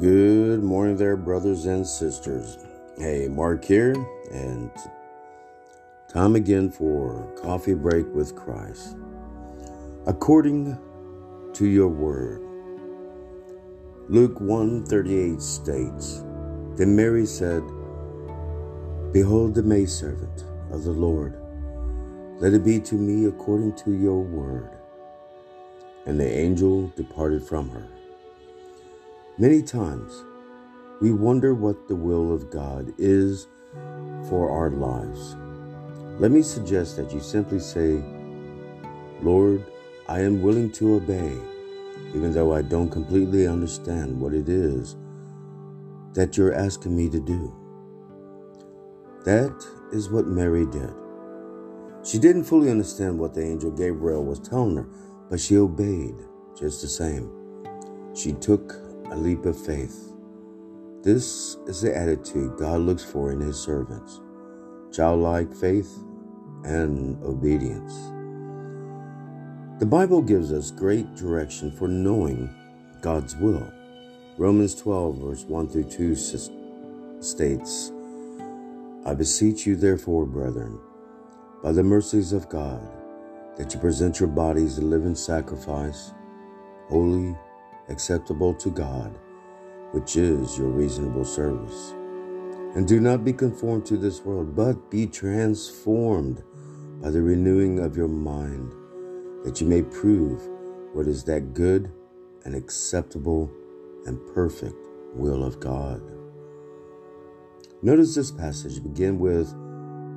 Good morning, there, brothers and sisters. Hey, Mark here, and time again for coffee break with Christ. According to your word, Luke 138 states, Then Mary said, Behold the maidservant of the Lord. Let it be to me according to your word. And the angel departed from her. Many times, we wonder what the will of God is for our lives. Let me suggest that you simply say, Lord, I am willing to obey, even though I don't completely understand what it is that you're asking me to do. That is what Mary did. She didn't fully understand what the angel Gabriel was telling her, but she obeyed just the same. She took a leap of faith. This is the attitude God looks for in His servants childlike faith and obedience. The Bible gives us great direction for knowing God's will. Romans 12, verse 1 through 2 states, I beseech you, therefore, brethren, by the mercies of God, that you present your bodies a living sacrifice, holy acceptable to God, which is your reasonable service. And do not be conformed to this world, but be transformed by the renewing of your mind, that you may prove what is that good and acceptable and perfect will of God. Notice this passage begin with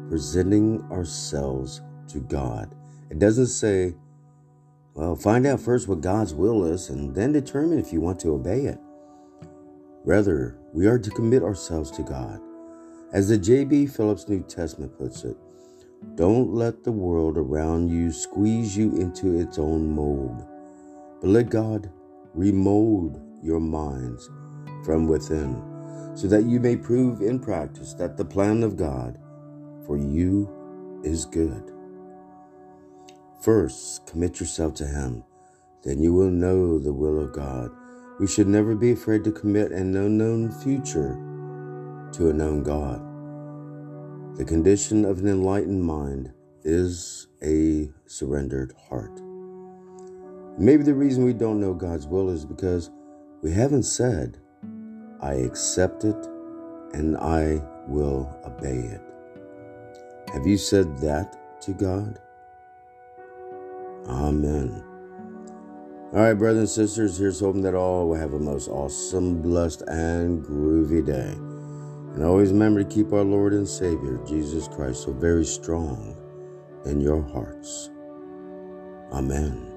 presenting ourselves to God. It doesn't say well, find out first what God's will is and then determine if you want to obey it. Rather, we are to commit ourselves to God. As the J.B. Phillips New Testament puts it, don't let the world around you squeeze you into its own mold, but let God remold your minds from within so that you may prove in practice that the plan of God for you is good. First, commit yourself to Him. Then you will know the will of God. We should never be afraid to commit an unknown future to a known God. The condition of an enlightened mind is a surrendered heart. Maybe the reason we don't know God's will is because we haven't said, I accept it and I will obey it. Have you said that to God? Amen. All right, brothers and sisters, here's hoping that all will have a most awesome, blessed, and groovy day. And always remember to keep our Lord and Savior, Jesus Christ, so very strong in your hearts. Amen.